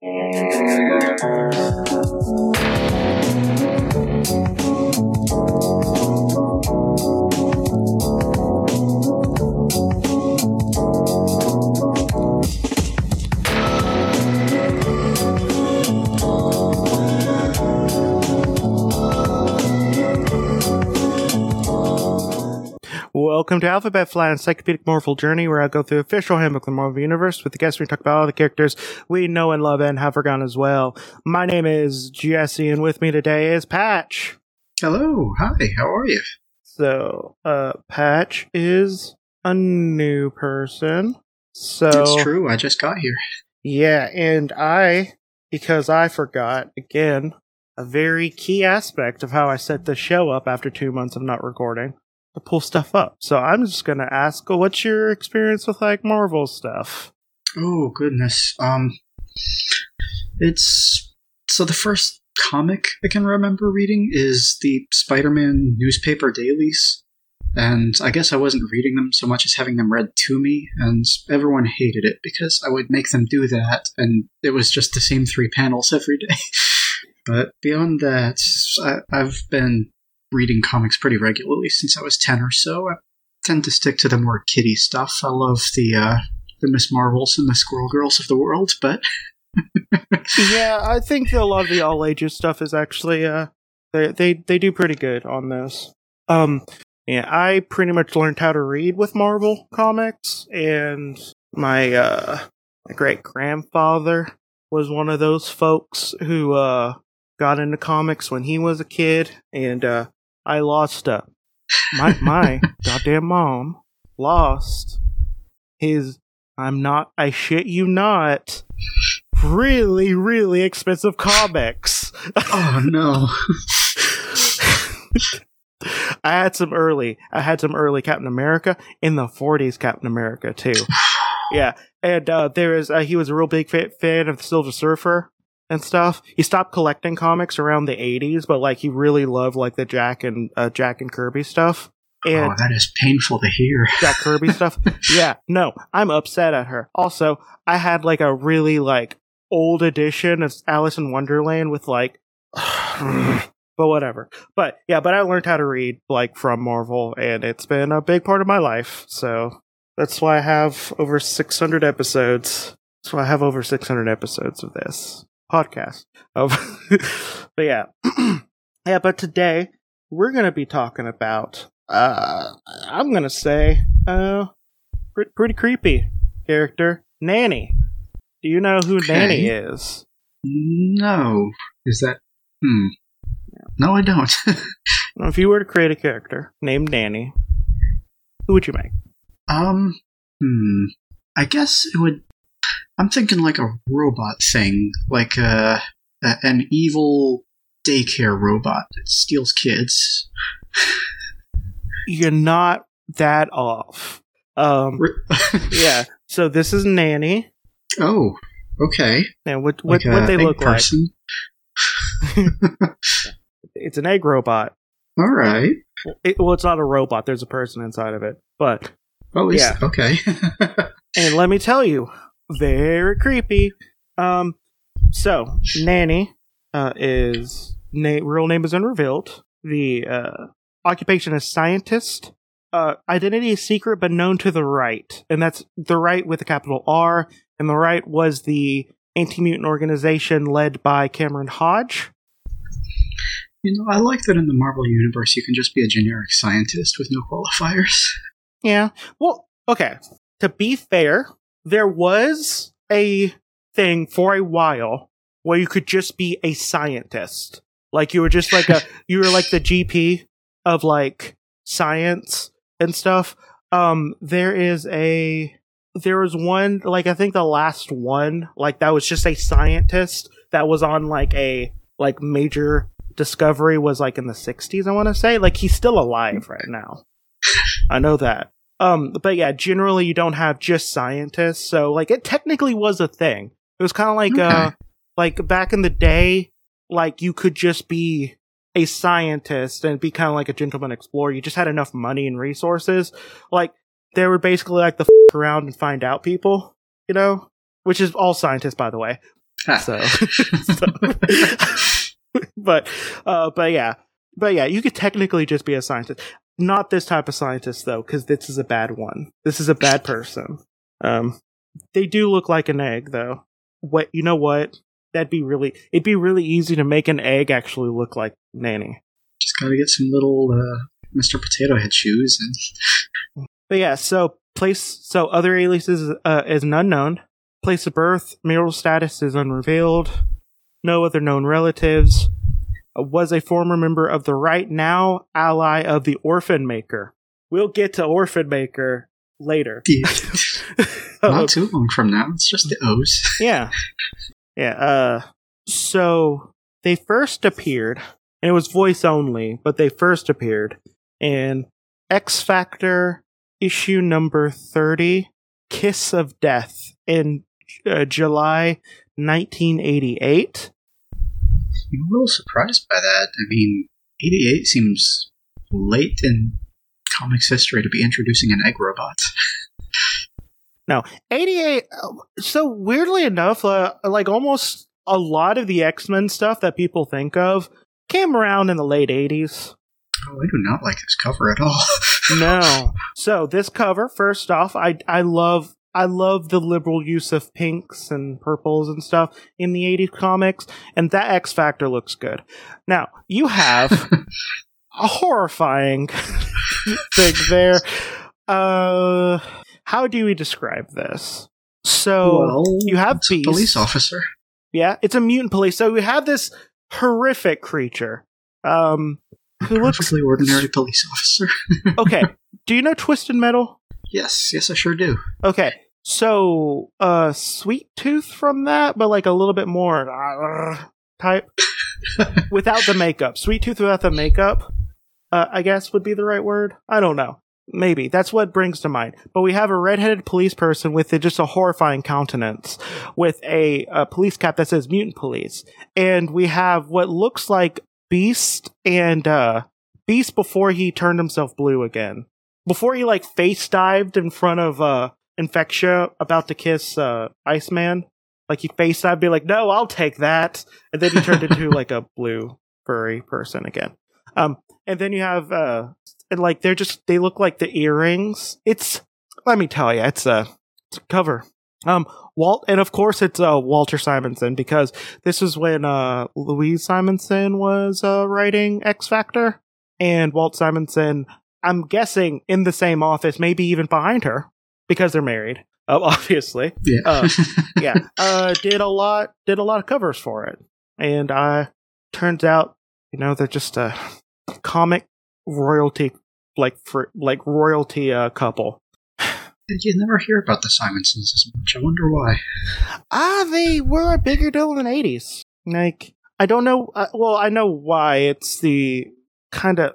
Thank you. Welcome to Alphabet Flight, Encyclopedic Marvel Journey, where I go through official handbook of the Marvel Universe with the guests. We talk about all the characters we know and love and have forgotten as well. My name is Jesse, and with me today is Patch. Hello, hi, how are you? So, uh, Patch is a new person. So It's true, I just got here. Yeah, and I, because I forgot again, a very key aspect of how I set the show up after two months of not recording to pull stuff up. So I'm just gonna ask, what's your experience with like Marvel stuff? Oh goodness. Um it's so the first comic I can remember reading is the Spider-Man newspaper dailies. And I guess I wasn't reading them so much as having them read to me, and everyone hated it because I would make them do that, and it was just the same three panels every day. but beyond that, I, I've been reading comics pretty regularly since I was 10 or so. I tend to stick to the more kiddie stuff. I love the, uh, the Miss Marvels and the Squirrel Girls of the world, but yeah, I think a lot of the all ages stuff is actually uh they they they do pretty good on this. Um yeah, I pretty much learned how to read with Marvel comics and my uh my great grandfather was one of those folks who uh got into comics when he was a kid and uh I lost uh my my goddamn mom lost his I'm not I shit you not really, really expensive comics. oh no. I had some early. I had some early Captain America in the 40s Captain America too. Yeah, and uh, there is uh, he was a real big fa- fan of the Silver Surfer and stuff. He stopped collecting comics around the 80s, but like he really loved like the Jack and uh, Jack and Kirby stuff. And oh, that is painful to hear. Jack Kirby stuff. Yeah, no, I'm upset at her. Also, I had like a really like old edition of Alice in Wonderland with like, but whatever. But yeah, but I learned how to read like from Marvel, and it's been a big part of my life. So that's why I have over 600 episodes. So I have over 600 episodes of this podcast. Of, but yeah, yeah. But today we're gonna be talking about uh, I'm gonna say, uh, pretty, pretty creepy character, Nanny. Do you know who Okay. Nanny is? No. Is that. Hmm. No, I don't. If you were to create a character named Nanny, who would you make? um. Hmm. I guess it would. I'm thinking like a robot thing. Like a, a, an evil daycare robot that steals kids. You're not that off. Um, yeah. So this is Nanny, oh, okay. and what what, Like what they look person. like? It's an egg robot. All right. It, well, it's not a robot. There's a person inside of it. But least Yeah. okay. and let me tell you, very creepy. Um, so Nanny uh, is na- real name is unrevealed. The uh, occupation is scientist. Uh, identity is secret but known to the right, and that's the right with a capital R. And the right was the anti-mutant organization led by Cameron Hodge. you know, I like that in the Marvel universe you can just be a generic scientist with no qualifiers. Yeah. Well, okay. To be fair, there was a thing for a while where you could just be a scientist. Like you were just like a you were like the GP of like science and stuff. Um there is a there was one like I think the last one like that was just a scientist that was on like a like major discovery was like in the 60s I want to say like he's still alive right now. I know that. Um, but yeah, generally you don't have just scientists, so like it technically was a thing. It was kind of like uh, like back in the day, like you could just be a scientist and be kind of like a gentleman explorer. You just had enough money and resources. Like they were basically like the f- around and find out people, you know, which is all scientists, by the way. Fat. So, so- but uh, but yeah, but yeah, you could technically just be a scientist. Not this type of scientist though, because this is a bad one. This is a bad person. Um, they do look like an egg though. What you know? What that'd be really? It'd be really easy to make an egg actually look like Nanny. Just gotta get some little uh, Mr. Potato Head shoes and But yeah, so place, so other aliases uh, is an unknown. Place of birth, marital status is unrevealed. No other known relatives. Uh, was a former member of the right now ally of the Orphan Maker. We'll get to Orphan Maker later. not too long from now. It's just the O's. yeah. Yeah. Uh, so they first appeared, and it was voice only, but they first appeared in X Factor issue number 30, Kiss of Death, in uh, July 1988. I'm a little surprised by that. I mean, 88 seems late in comics history to be introducing an egg robot. no, 88 uh, so weirdly enough uh, like almost a lot of the x-men stuff that people think of came around in the late 80s Oh, I do not like this cover at all. no so this cover first off i i love i love the liberal use of pinks and purples and stuff in the 80s comics and that x factor looks good now you have a horrifying thing there uh how do we describe this so well, you have it's a Beast. police officer. Yeah, it's a mutant police. So we have this horrific creature. Um who looks Perfectly ordinary police officer. okay. Do you know Twisted Metal? Yes, yes, I sure do. Okay. So uh Sweet Tooth from that, but like a little bit more uh, type without the makeup. Sweet Tooth without the makeup, uh, I guess would be the right word. I don't know. Maybe that's what brings to mind. But we have a redheaded police person with a, just a horrifying countenance, with a, a police cap that says "mutant police," and we have what looks like Beast and uh, Beast before he turned himself blue again. Before he like face dived in front of uh, Infectia about to kiss uh, Iceman. Like he face dived, be like, "No, I'll take that," and then he turned into like a blue furry person again. Um, and then you have uh, and like they're just they look like the earrings. It's let me tell you, it's a, it's a cover. Um, Walt, and of course it's uh Walter Simonson because this is when uh Louise Simonson was uh writing X Factor, and Walt Simonson, I'm guessing in the same office, maybe even behind her because they're married. Uh, obviously, Yeah. Uh, yeah, uh, did a lot, did a lot of covers for it, and uh, turns out, you know, they're just a comic royalty, like for like royalty uh, couple. you never hear about the Simonsons as much. I wonder why. Ah, they were a bigger deal in the eighties. Like, I don't know. Uh, well, I know why. It's the kind of.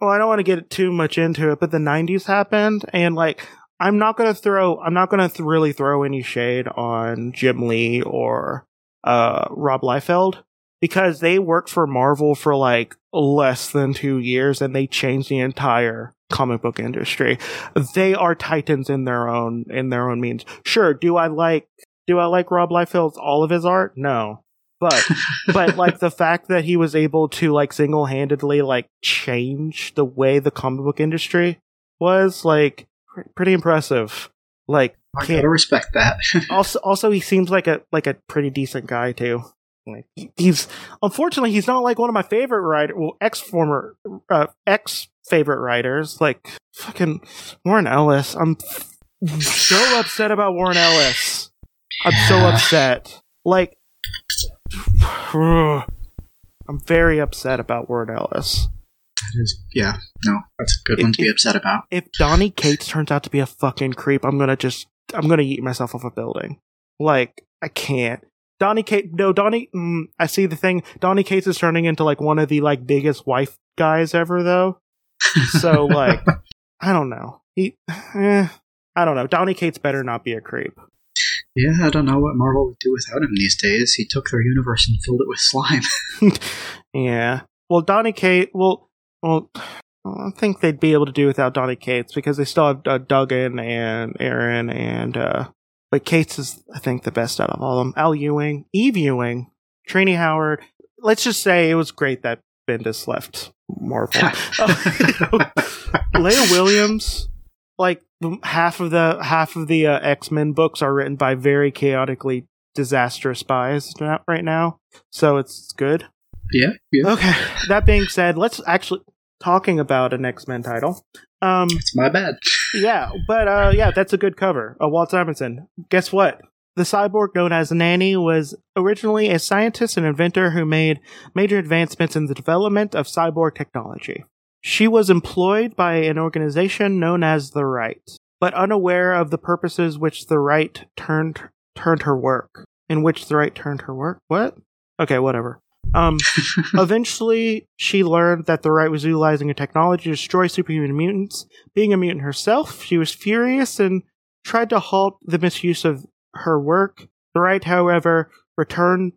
Well, I don't want to get too much into it, but the '90s happened, and like, I'm not gonna throw. I'm not gonna th- really throw any shade on Jim Lee or uh, Rob Liefeld because they worked for Marvel for like less than two years, and they changed the entire comic book industry. They are titans in their own in their own means. Sure, do I like do I like Rob Liefeld's all of his art? No. But but like the fact that he was able to like single-handedly like change the way the comic book industry was like pr- pretty impressive. Like I Can't- gotta respect that. also also he seems like a like a pretty decent guy too. Like he's unfortunately he's not like one of my favorite writer well ex former uh, ex favorite writers like fucking Warren Ellis. I'm so upset about Warren Ellis. I'm so upset. Like I'm very upset about Word Ellis. That is, yeah, no, that's a good It- one to be upset about. If Donny Cates turns out to be a fucking creep, I'm gonna just I'm gonna eat myself off a building. Like I can't. Donny Cates, no Donny. Mm, I see the thing. Donny Cates is turning into like one of the like biggest wife guys ever, though. So like, I don't know. He, eh, I don't know. Donny Cates better not be a creep. Yeah, I don't know what Marvel would do without him these days. He took their universe and filled it with slime. Yeah. Well, Donny Cates. Well, well, I think they'd be able to do without Donny Cates because they still have uh, Duggan and Aaron and uh, but Cates is, I think, the best out of all of them. Al Ewing, Eve Ewing, Tini Howard. Let's just say it was great that Bendis left Marvel. Leah Williams, like half of the half of the uh, X Men books are written by very chaotically disastrous spies right now, so it's good. Yeah, yeah. Okay. That being said, let's actually talking about an X Men title. Um, it's my bad. yeah, but uh, yeah, that's a good cover. Uh, Walt Simonson. Guess what? The cyborg known as Nanny was originally a scientist and inventor who made major advancements in the development of cyborg technology. She was employed by an organization known as the Right, but unaware of the purposes which the Right turned turned her work. In which the Right turned her work? What? Okay, whatever. Um, eventually, she learned that the Right was utilizing a technology to destroy superhuman mutants. Being a mutant herself, she was furious and tried to halt the misuse of her work. The Right, however, returned,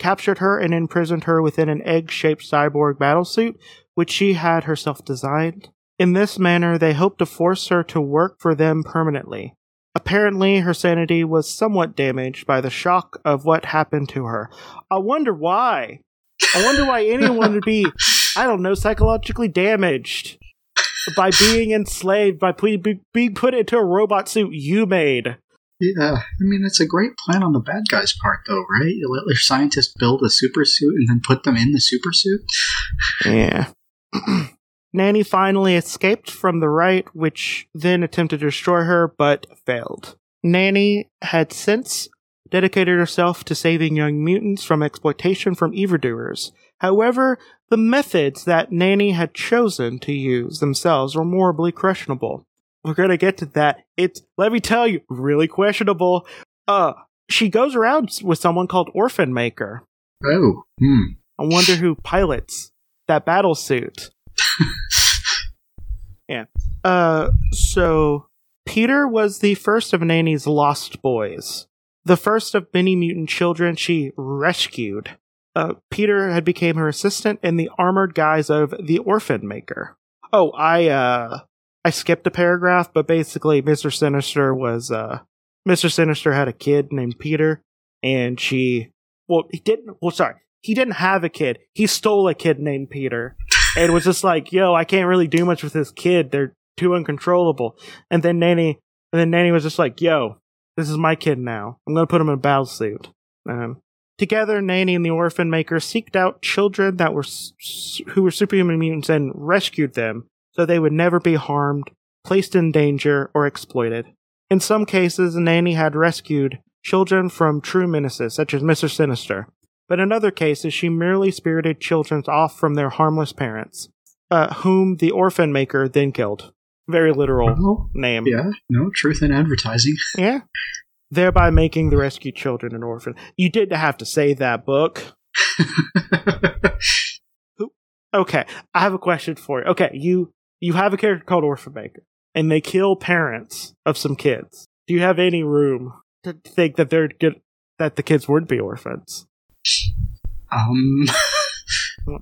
captured her and imprisoned her within an egg-shaped cyborg battlesuit, which she had herself designed. In this manner, they hoped to force her to work for them permanently. Apparently, her sanity was somewhat damaged by the shock of what happened to her. I wonder why. I wonder why anyone would be, I don't know, psychologically damaged by being enslaved, by being put into a robot suit you made. Yeah, I mean, it's a great plan on the bad guy's part, though, right? You let your scientists build a super suit and then put them in the super suit? Yeah. Nanny finally escaped from the right, which then attempted to destroy her, but failed. Nanny had since dedicated herself to saving young mutants from exploitation from evildoers. However, the methods that Nanny had chosen to use themselves were morally questionable. We're gonna get to that. It's, let me tell you, really questionable. Uh, she goes around with someone called Orphan Maker. Oh, hmm. I wonder who pilots that battle suit. yeah. Uh, so Peter was the first of Nanny's lost boys the first of many mutant children she rescued. Uh, Peter had become her assistant in the armored guise of the Orphan Maker. Oh, I uh, I skipped a paragraph, but basically, Mister Sinister was uh, Mister Sinister had a kid named Peter, and she, well, he didn't. Well, sorry, he didn't have a kid. He stole a kid named Peter, and was just like, "Yo, I can't really do much with this kid. They're too uncontrollable." And then Nanny, and then Nanny was just like, "Yo, this is my kid now. I'm going to put him in a battle suit. Um, together, Nanny and the Orphan Maker seeked out children that were who were superhuman mutants and rescued them so they would never be harmed, placed in danger, or exploited. In some cases, Nanny had rescued children from true menaces, such as Mr. Sinister. But in other cases, she merely spirited children off from their harmless parents, uh, whom the orphan maker then killed very literal oh, name. Yeah, no truth in advertising. Yeah, thereby making the rescued children an orphan. You did have to say that book. okay, I have a question for you. Okay, you you have a character called Orphan Maker, and they kill parents of some kids. Do you have any room to think that they're good that the kids would be orphans? Um.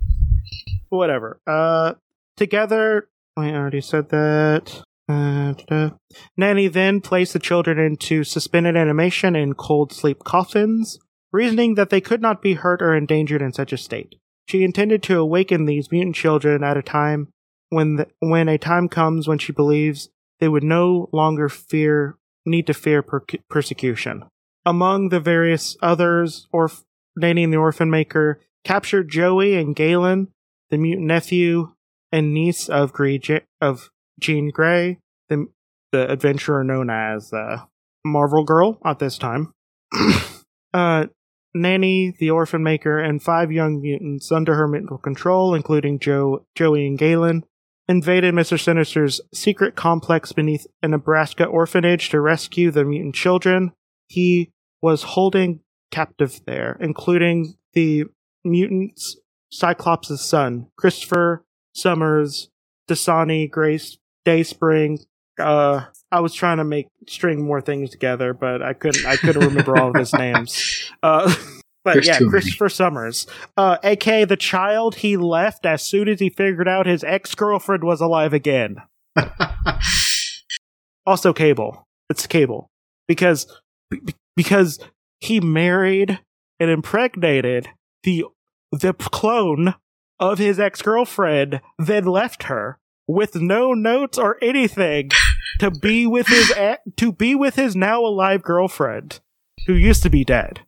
Whatever. Uh, together I already said that. Uh, Nanny then placed the children into suspended animation in cold sleep coffins, reasoning that they could not be hurt or endangered in such a state. She intended to awaken these mutant children at a time when the, when a time comes when she believes they would no longer fear need to fear per- persecution. Among the various others, Orf- Nanny and the Orphan Maker captured Joey and Gailyn, the mutant nephew, and niece of of Jean Grey, the the adventurer known as uh, Marvel Girl at this time. uh, Nanny, the orphan maker, and five young mutants under her mental control, including Joe, Joey, and Gailyn, invaded Mr. Sinister's secret complex beneath a Nebraska orphanage to rescue the mutant children. He was holding captive there, including the mutants Cyclops' son, Christopher Summers, Dasani, Grace, Dayspring. Uh, I was trying to make string more things together, but I couldn't. I couldn't remember all of his names. Uh, but There's yeah, Christopher Summers, uh, aka the child he left as soon as he figured out his ex girlfriend was alive again. also, Cable. It's Cable because be- because he married and impregnated the the clone of his ex girlfriend, then left her with no notes or anything to be with his to be with his now alive girlfriend, who used to be dead.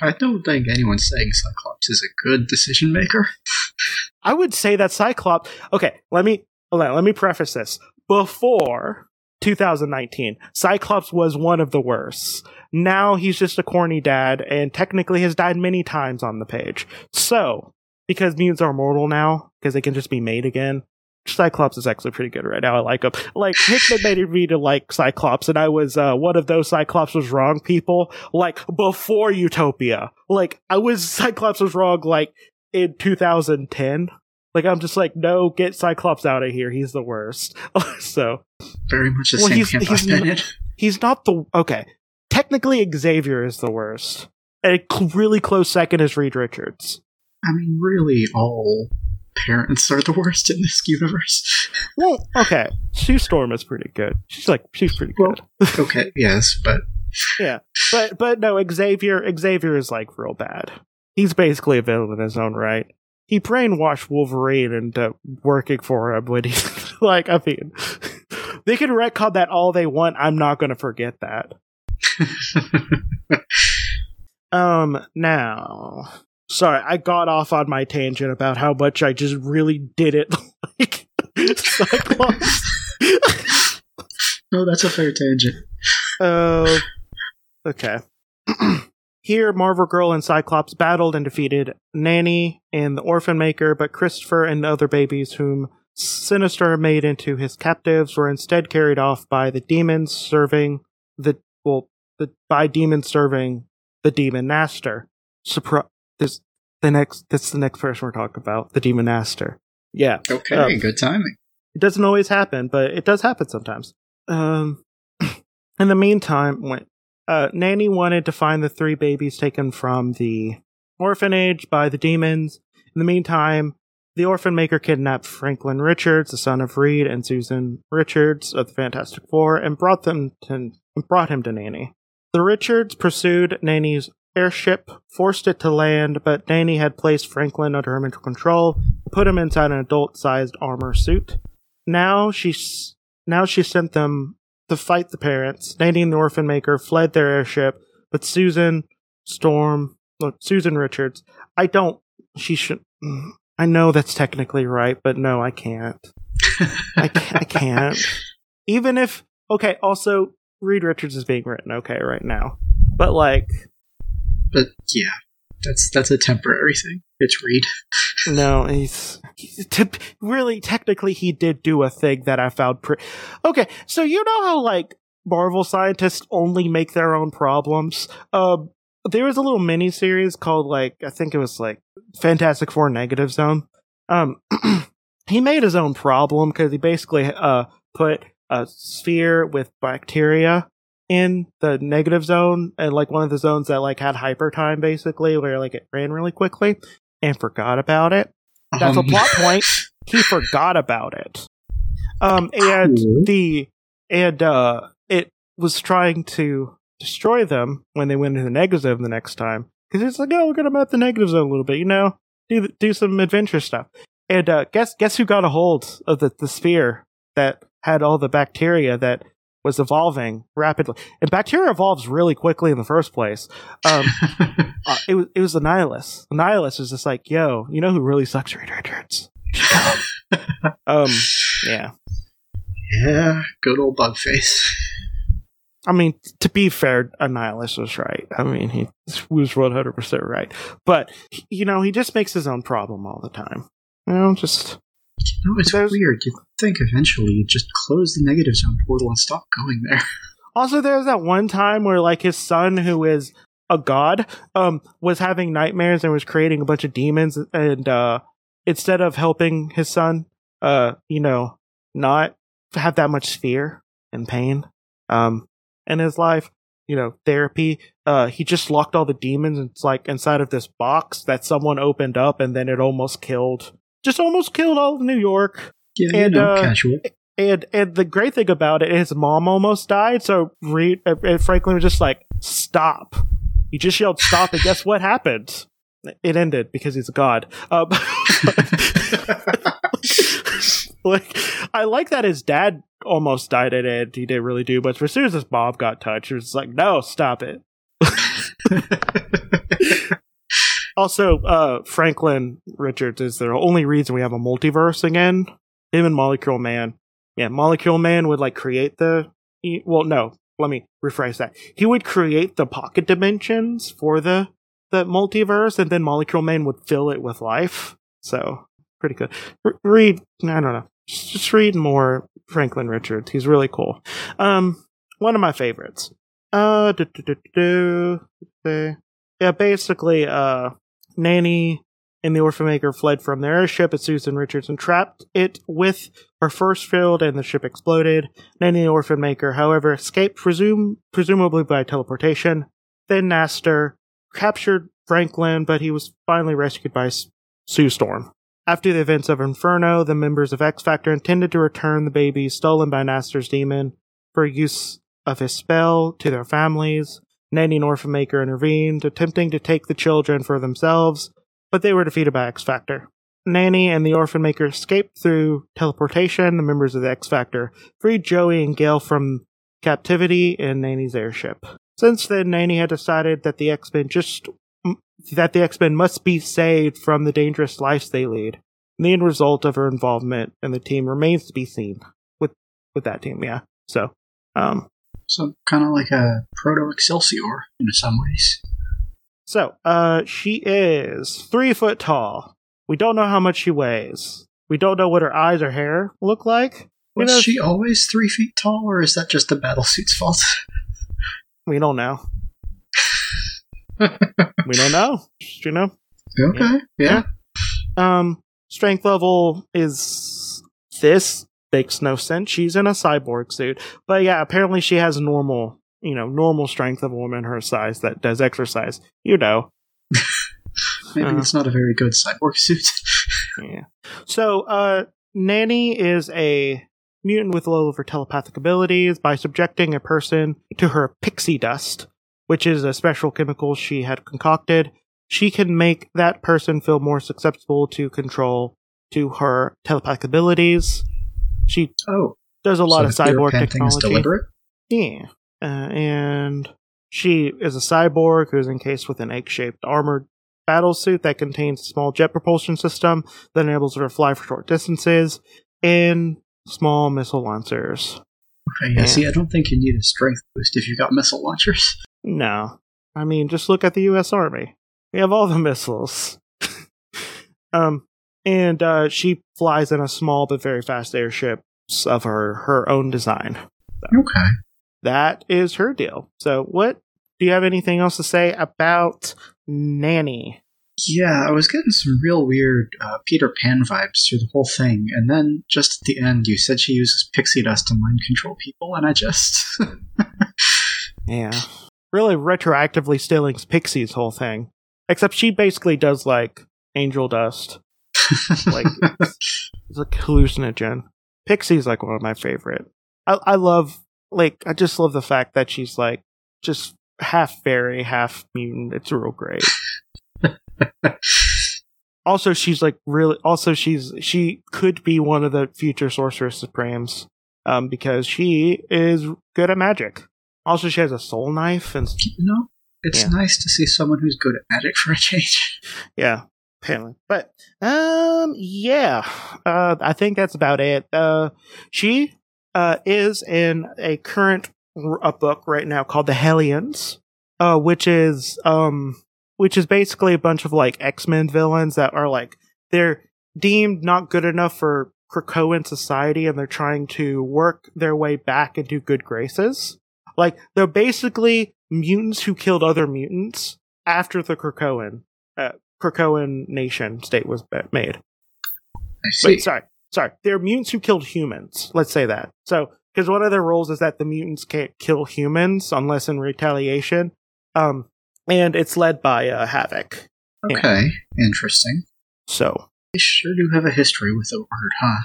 I don't think anyone's saying Cyclops is a good decision maker. I would say that Cyclops. Okay, let me let me preface this. Before 2019, Cyclops was one of the worst. Now he's just a corny dad, and technically has died many times on the page. So, because mutants are immortal now, because they can just be made again, Cyclops is actually pretty good right now. I like him. Like Hickman made me to like Cyclops, and I was uh, one of those Cyclops was wrong people. Like before Utopia, like I was Cyclops was wrong. Like in 2010. Like I'm just like, no, get Cyclops out of here. He's the worst. so Very much the Well, same he's- he's not- he's not the okay. Technically, Xavier is the worst. A cl- really close second is Reed Richards. I mean, really, all parents are the worst in this universe. Well, okay, Sue Storm is pretty good. She's like she's pretty Well- good. okay, yes, but yeah, But but no, Xavier Xavier is like real bad. He's basically a villain in his own right. He brainwashed Wolverine into working for him when he's like, I mean, they can retcon that all they want. I'm not going to forget that. Um, now, sorry, I got off on my tangent about how much I just really did it like Cyclops. no, that's a fair tangent. Oh, okay. Here, Marvel Girl and Cyclops battled and defeated Nanny and the Orphan Maker, but Christopher and the other babies, whom Sinister made into his captives, were instead carried off by the demons serving the well, the by demon serving the Demon Master. Surprise! This the next. That's the next person we're talking about. The Demon Master. Yeah. Okay, Um, good timing. It doesn't always happen, but it does happen sometimes. Um, in the meantime, when uh, Nanny wanted to find the three babies taken from the orphanage by the demons. In the meantime, the orphan maker kidnapped Franklin Richards, the son of Reed and Susan Richards of the Fantastic Four, and brought them to and brought him to Nanny. The Richards pursued Nanny's airship, forced it to land, but Nanny had placed Franklin under her mental control, put him inside an adult-sized armor suit. Now she s- now she sent them to fight the parents. Nanny and the orphan maker fled their airship, but Susan Storm, look, Susan Richards. I don't. She should. I know that's technically right, but no, I can't. I can't. I can't. Even if okay. Also, Reed Richards is being written okay right now, but like but yeah, that's that's a temporary thing. It's Reed. No, he's, he's t- really technically he did do a thing that I found pretty okay. So you know how like Marvel scientists only make their own problems. Um, there was a little mini series called like I think it was like Fantastic Four Negative Zone. Um, he made his own problem because he basically uh put a sphere with bacteria in the negative zone and like one of the zones that like had hyper time basically where like it ran really quickly and forgot about it. That's Um, a plot point. He forgot about it. Um, and the and uh, it was trying to destroy them when they went into the negative zone the next time because it's like, oh, we're gonna map the negative zone a little bit, you know, do do some adventure stuff. And uh, guess guess who got a hold of the the sphere that had all the bacteria that was evolving rapidly, and bacteria evolves really quickly in the first place. Um, uh, it was it was the nihilist. The nihilist was just like, "Yo, you know who really sucks, Reed Richards?" um, yeah. yeah, good old Bugface. I mean, to be fair, a nihilist was right. I mean, he was one hundred percent right. But you know, he just makes his own problem all the time. You know, just No, it's weird. You'd think eventually you'd just close the negative zone portal and stop going there. Also, there's that one time where like his son, who is a god, um, was having nightmares and was creating a bunch of demons, and uh, instead of helping his son, uh, you know, not have that much fear and pain, um, in his life, you know, therapy, uh, he just locked all the demons. It's like inside of this box that someone opened up, and then it almost killed, just almost killed all of New York Yeah, And, you know, uh, casual. And and the great thing about it, his mom almost died. So Reed, uh, Franklin was just like, "Stop!" He just yelled, "Stop!" And guess what happened? It ended because he's a god. Um, like, I like that his dad almost died at it. He didn't really do, but as soon as his mom got touched, it was like, "No, stop it." also, uh, Franklin Richards is the only reason we have a multiverse again. Him and Molecule Man. Yeah, Molecule Man would like create the. Well, no, let me rephrase that. He would create the pocket dimensions for the the multiverse, and then Molecule Man would fill it with life. So pretty good. Read, I don't know, just read more Franklin Richards. He's really cool. Um, one of my favorites. Uh, yeah, basically, uh, Nanny and the Orphan Maker fled from their airship as Susan Richardson trapped it with her force field and the ship exploded. Nanny and the Orphan Maker, however, escaped, presume, presumably by teleportation. Then N'astirh captured Franklin, but he was finally rescued by Sue Storm. After the events of Inferno, the members of X Factor intended to return the babies stolen by N'astirh's demon for use of his spell to their families. Nanny and Orphan Maker intervened, attempting to take the children for themselves, but they were defeated by X Factor. Nanny and the Orphan Maker escaped through teleportation. The members of the X Factor freed Joey and Gail from captivity in Nanny's airship. Since then, Nanny had decided that the X Men just that the X Men must be saved from the dangerous lives they lead. And the end result of her involvement in the team remains to be seen with with that team. Yeah. So, um, so kind of like a proto Excelsior in some ways. So, uh, she is three foot tall. We don't know how much she weighs. We don't know what her eyes or hair look like. Was know, she always three feet tall, or is that just the battle suit's fault? we don't know. we don't know. Do You know. Okay. Yeah. yeah. Um, strength level is this makes no sense. She's in a cyborg suit, but yeah, apparently she has normal, you know, normal strength of a woman her size that does exercise. You know. Maybe uh, it's not a very good cyborg suit. yeah. So, uh, Nanny is a mutant with low level telepathic abilities by subjecting a person to her pixie dust which is a special chemical she had concocted, she can make that person feel more susceptible to control to her telepathic abilities. She oh, does a lot so of cyborg technology. Yeah, uh, and she is a cyborg who's encased with an egg-shaped armored battle suit that contains a small jet propulsion system that enables her to fly for short distances and small missile launchers. Okay, yeah. See, I don't think you need a strength boost if you've got missile launchers. No. I mean, just look at the U.S. Army. We have all the missiles. um, and uh, she flies in a small but very fast airship of her her own design. So okay. That is her deal. So, what do you have anything else to say about Nanny? Yeah, I was getting some real weird uh, Peter Pan vibes through the whole thing, and then just at the end, you said she uses pixie dust to mind control people, and I just yeah, really retroactively stealing Pixie's whole thing. Except she basically does like angel dust. like it's, it's a hallucinogen. Pixie's like one of my favorite. I, I love like I just love the fact that she's like just half fairy, half mutant. It's real great. also, she's like really. Also, she's she could be one of the future sorceress supremes, um, because she is good at magic. Also, she has a soul knife, and you know, it's yeah. nice to see someone who's good at magic for a change. Yeah, apparently. But um, yeah, uh, I think that's about it. Uh, she uh is in a current a book right now called The Hellions, uh, which is um, which is basically a bunch of like X Men villains that are like they're deemed not good enough for Krakoan society, and they're trying to work their way back into good graces. Like they're basically mutants who killed other mutants after the Krakoan uh, Krakoan nation state was made. I see. Wait, sorry, sorry. They're mutants who killed humans. Let's say that. So, because one of their rules is that the mutants can't kill humans unless in retaliation. Um, and it's led by uh, Havoc. Okay, yeah. interesting. So they sure do have a history with the word, huh?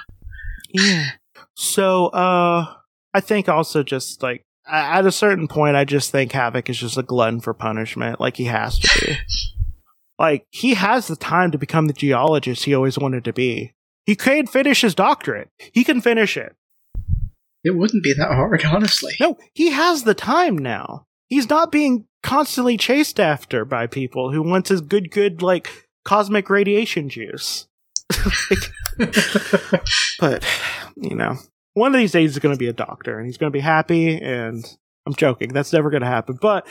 Yeah. So, uh, I think also just like at a certain point, I just think Havoc is just a glutton for punishment. Like he has to be. like he has the time to become the geologist he always wanted to be. He could finish his doctorate. He can finish it. It wouldn't be that hard, honestly. No, he has the time now. He's not being constantly chased after by people who want his good, good, like, cosmic radiation juice. but, you know, one of these days he's going to be a doctor and he's going to be happy. And I'm joking. That's never going to happen. But,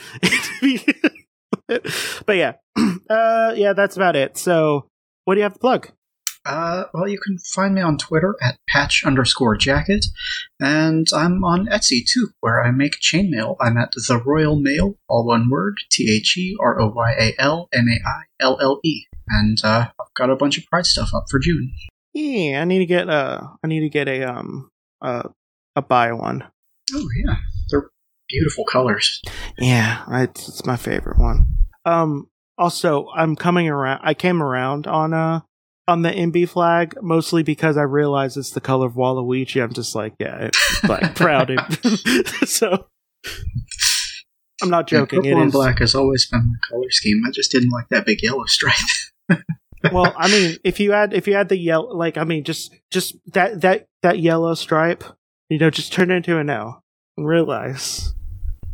but yeah, uh, yeah, that's about it. So, what do you have to plug? Uh, well, you can find me on Twitter at patch underscore jacket, and I'm on Etsy too, where I make chainmail. I'm at the Royal Maille, all one word, T H E R O Y A L M A I L L E, and uh, I've got a bunch of Pride stuff up for June. Yeah, I need to get uh, I need to get a um, uh, a buy one. Oh yeah, they're beautiful colors. Yeah, it's, it's my favorite one. Um, also, I'm coming around. I came around on uh on the NB flag, mostly because I realize it's the color of Waluigi. I'm just like, yeah, it's like proud. so I'm not joking. Yeah, purple and black has always been my color scheme. I just didn't like that big yellow stripe. well, I mean, if you add if you add the yellow, like I mean, just just that that that yellow stripe, you know, just turn it into an L and realize.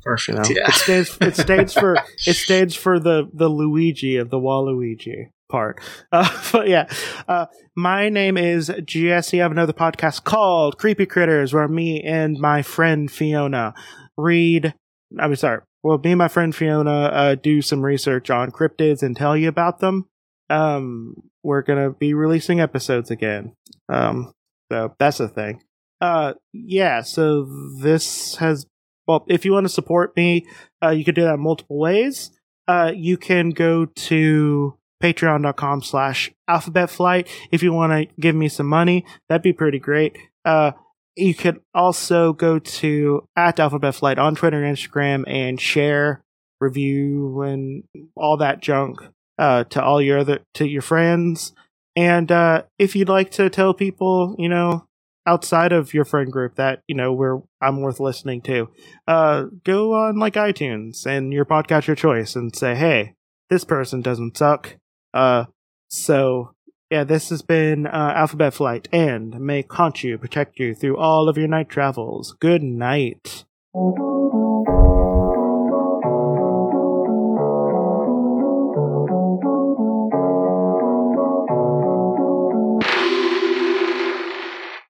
Perfect. You know, yeah. It stands. It stands for. it stands for the the Luigi of the Waluigi part. Uh, but yeah, uh, my name is Jesse. I have another podcast called Creepy Critters, where me and my friend Fiona read. I'm sorry. Well, me and my friend Fiona uh, do some research on cryptids and tell you about them. Um, we're gonna be releasing episodes again. Um, so that's the thing. Uh, yeah. So this has. Well, if you want to support me, uh, you can do that multiple ways. Uh, you can go to patreon.com slash alphabet flight if you want to give me some money that'd be pretty great. Uh you could also go to at alphabet flight on twitter and instagram and share review and all that junk uh to all your other to your friends. And uh if you'd like to tell people you know outside of your friend group that you know where i'm worth listening to uh go on like itunes and your podcast your choice and say hey this person doesn't suck uh, so yeah, this has been uh, Alphabet Flight, and may Khonshu protect you through all of your night travels. Good night.